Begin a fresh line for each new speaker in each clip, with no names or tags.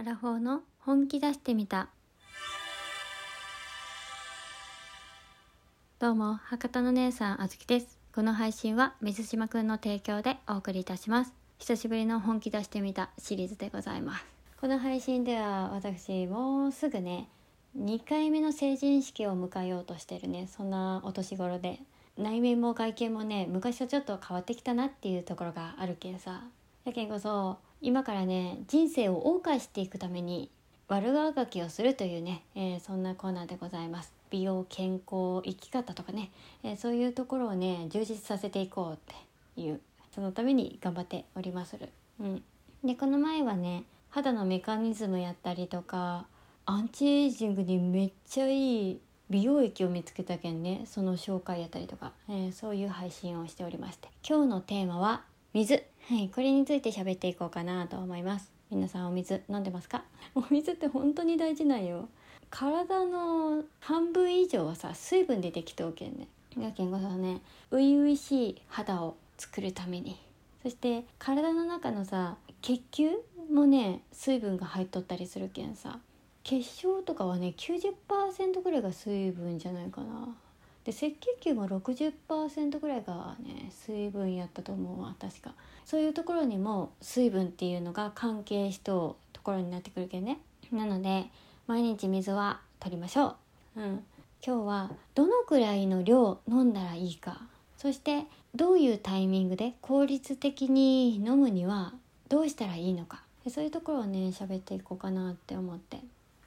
アラフォーの本気出してみた。どうも博多の姉さんあずきです。この配信は水島くんの提供でお送りいたします。久しぶりの本気出してみたシリーズでございます。この配信では私もうすぐね2回目の成人式を迎えようとしてるね。そんなお年頃で。内面も外見もね昔とちょっと変わってきたなっていうところがあるけんさ。やけんこそ今からね人生を謳歌していくために悪あがきをするというね、えー、そんなコーナーでございます。美容健康生き方とかね、えー、そういうところをね充実させていこうっていうそのために頑張っておりまする、うん、でこの前はね肌のメカニズムやったりとかアンチエイジングにめっちゃいい美容液を見つけたけんねその紹介やったりとか、えー、そういう配信をしておりまして。今日のテーマは水。はいこれについて喋っていこうかなと思います。皆さんお水飲んでますか？お水って本当に大事なんよ。体の半分以上はさ水分でできておけんね。やけんこそね初々しい肌を作るために。そして体の中のさ血球もね水分が入っとったりするけんさ血小とかはね90%ぐらいが水分じゃないかなで赤血球も60%ぐらいがね水分やったと思うわ確か。そういうところにも水分っていうのが関係しとうところになってくるけどね。なので毎日水は取りましょう。うん。今日はどのくらいの量飲んだらいいか。そしてどういうタイミングで効率的に飲むにはどうしたらいいのか。そういうところをね喋っていこうかなって思って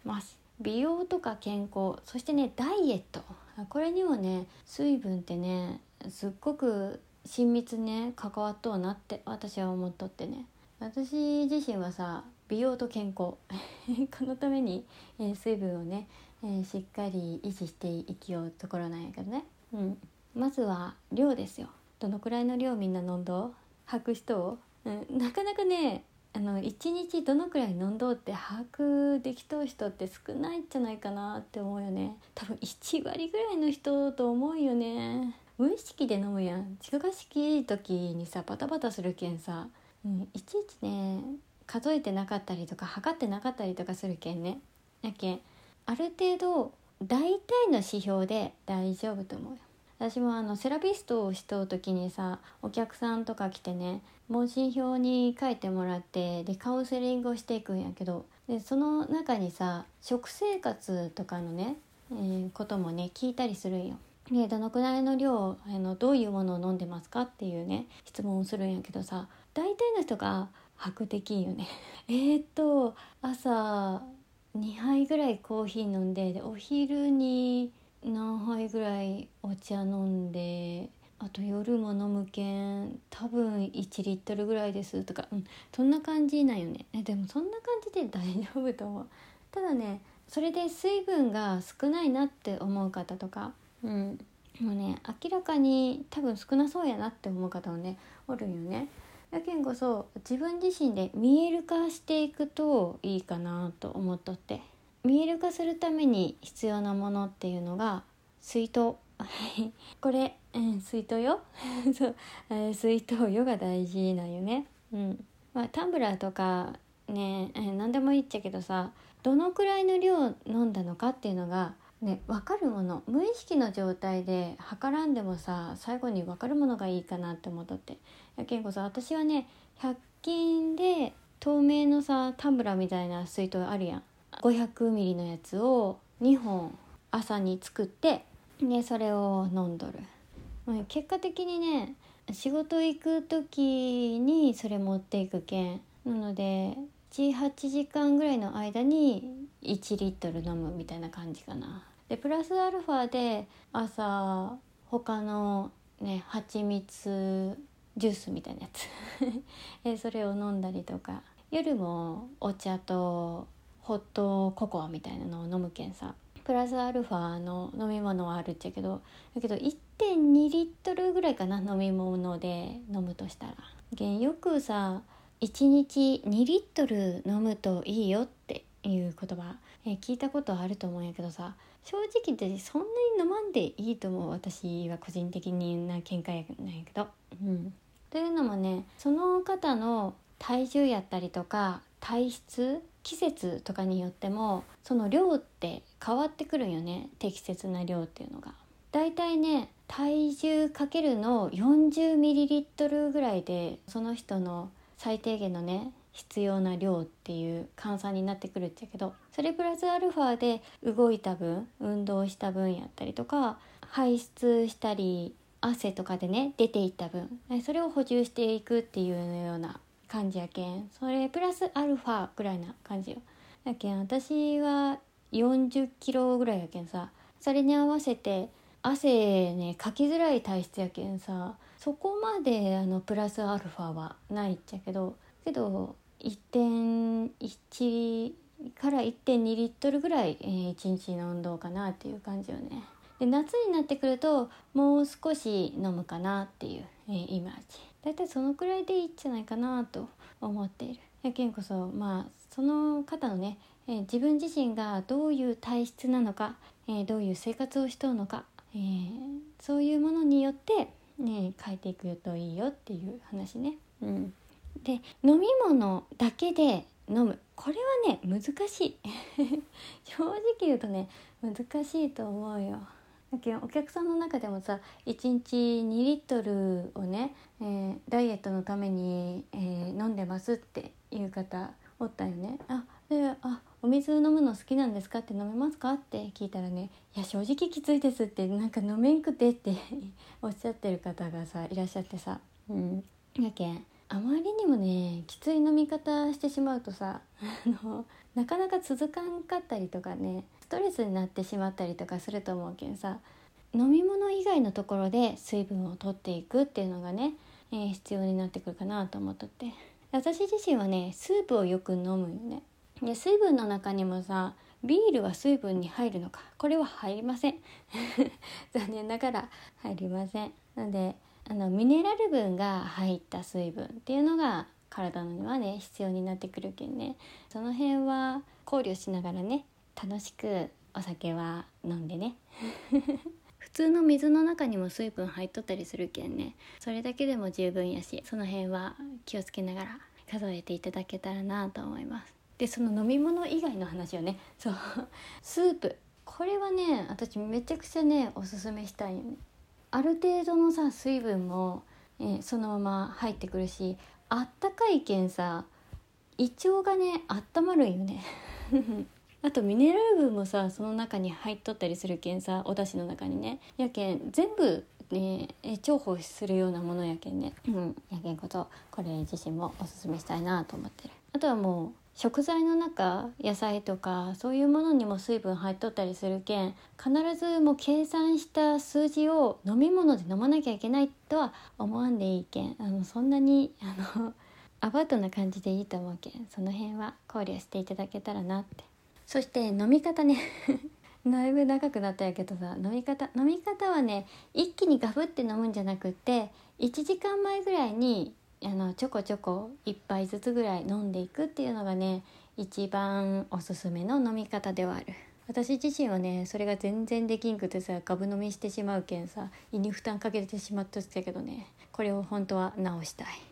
ます。美容とか健康そしてねダイエット。これにもね水分ってねすっごく親密ね関わっとうなって私は思っとってね。私自身はさ美容と健康。このために、えー、水分をね、えー、しっかり維持していきようところなんやけどね、うん、まずは量ですよ。どのくらいの量みんな飲んどう？吐く人、うん、なかなかねあの1日どのくらい飲んどうって把握できとう人って少ないんじゃないかなって思うよね。多分1割ぐらいの人と思うよね。無意識で飲むやん。近がしき時にさバタバタするけんさ、うん、いちいちね数えてなかったりとか測ってなかったりとかするけんね。やけんある程度大体の指標で大丈夫と思うよ。私もあのセラピストをしとう時にさお客さんとか来てね問診票に書いてもらってでカウンセリングをしていくんやけどでその中にさ食生活とかのね、えー、こともね聞いたりするんよ。でどのくらいの量あのどういうものを飲んでますかっていうね質問をするんやけどさ大体の人が白できんよね。え、っと朝2杯ぐらいコーヒー飲んででお昼に何杯ぐらいお茶飲んであと夜も飲むけん多分1リットルぐらいですとか、うん、そんな感じなんよね。えでもそんな感じで大丈夫と思う。ただねそれで水分が少ないなって思う方とかうん。もうね明らかに多分少なそうやなって思う方もねおるんよね。やけんこそ自分自身で見える化していくといいかなと思っとって見える化するために必要なものっていうのが水筒。これ、うん、水筒よ。そう、えー、水筒よが大事なんよね。うん。まあタンブラーとかね、えー、何でもいいっちゃけどさどのくらいの量飲んだのかっていうのがね分かるもの。無意識の状態で測らんでもさ最後に分かるものがいいかなって思っとって。やけんこそ私はね100均で透明のさタンブラーみたいな水筒あるやん。500ミリのやつを2本朝に作ってでそれを飲んどる。結果的にね仕事行く時にそれ持っていくけん。なので78時間ぐらいの間に1リットル飲むみたいな感じかな。でプラスアルファで朝他のね蜂蜜ジュースみたいなやつ。それを飲んだりとか。夜もお茶とホットココアみたいなのを飲むけんさ。プラスアルファの飲み物はあるっちゃけどだけど1.2リットルぐらいかな飲み物で飲むとしたら。よくさ1日2リットル飲むといいよっていう言葉、え聞いたことあると思うんやけどさ正直言ってそんなに飲まんでいいと思う私は個人的にな見解なんやけど。うん、というのもねその方の体重やったりとか体質季節とかによってもその量って変わってくるよね適切な量っていうのが。だいたいね体重かけるの 40ml ぐらいでその人の最低限のね必要な量っていう換算になってくるっちゃけどそれプラスアルファで動いた分運動した分やったりとか排出したり汗とかでね出ていった分それを補充していくっていうような感じやけん。それプラスアルファぐらいな感じよ。やけん私は40キロぐらいやけんさ。それに合わせて汗ねかきづらい体質やけんさ。そこまであのプラスアルファはないっちゃけど。けど1.1から1.2リットルぐらい、えー、1日の運動かなっていう感じよね。で夏になってくるともう少し飲むかなっていう、えー、イメージ。だいたいそのくらいでいいんじゃないかなと思っている。やけんこそまあその方のね、えー、自分自身がどういう体質なのか、えー、どういう生活をしとうのか、えー、そういうものによって、ね、変えていくといいよっていう話ね。うん、で飲み物だけで飲むこれはね難しい 正直言うとね難しいと思うよ。だけお客さんの中でもさ1日2リットルをね、えー、ダイエットのために、えー、飲んでますっていう方おったよね。あであお水飲むの好きなんですかって飲めますかって聞いたらね「いや正直きついです」ってなんか飲めんくてって おっしゃってる方がさいらっしゃってさうんやけんあまりにもねきつい飲み方してしまうとさあのなかなか続かんかったりとかねトレスになってしまったりとかすると思うけんさ飲み物以外のところで水分を取っていくっていうのがね、えー、必要になってくるかなと思っとって。私自身はねスープをよく飲むよね。で水分の中にもさビールは水分に入るのか。これは入りません。残念ながら入りません。なのであのミネラル分が入った水分っていうのが体にはね必要になってくるけんね。その辺は考慮しながらね楽しくお酒は飲んでね。普通の水の中にも水分入っとったりするけんね。それだけでも十分やしその辺は気をつけながら数えていただけたらなと思います。でその飲み物以外の話をね。そう。スープ。これはね私めちゃくちゃねおすすめしたいよね。ある程度のさ水分も、えー、そのまま入ってくるしあったかいけんさ胃腸がねあったまるんよね あとミネラル分もさその中に入っとったりするけんさお出汁の中にね。やけん全部ね重宝するようなものやけんね。うん。やけんことこれ自身もおすすめしたいなと思ってる。あとはもう食材の中野菜とかそういうものにも水分入っとったりするけん必ずもう計算した数字を飲み物で飲まなきゃいけないとは思わんでいいけん。あのそんなにあのアバウトな感じでいいと思うけん。その辺は考慮していただけたらなって。そして飲み方ね。だいぶ長くなったやけどさ飲み方飲み方はね一気にガブって飲むんじゃなくって1時間前ぐらいにあのちょこちょこ1杯ずつぐらい飲んでいくっていうのがね一番おすすめの飲み方ではある。私自身はねそれが全然できんくてさガブ飲みしてしまうけんさ胃に負担かけてしまっとったけどねこれを本当は直したい。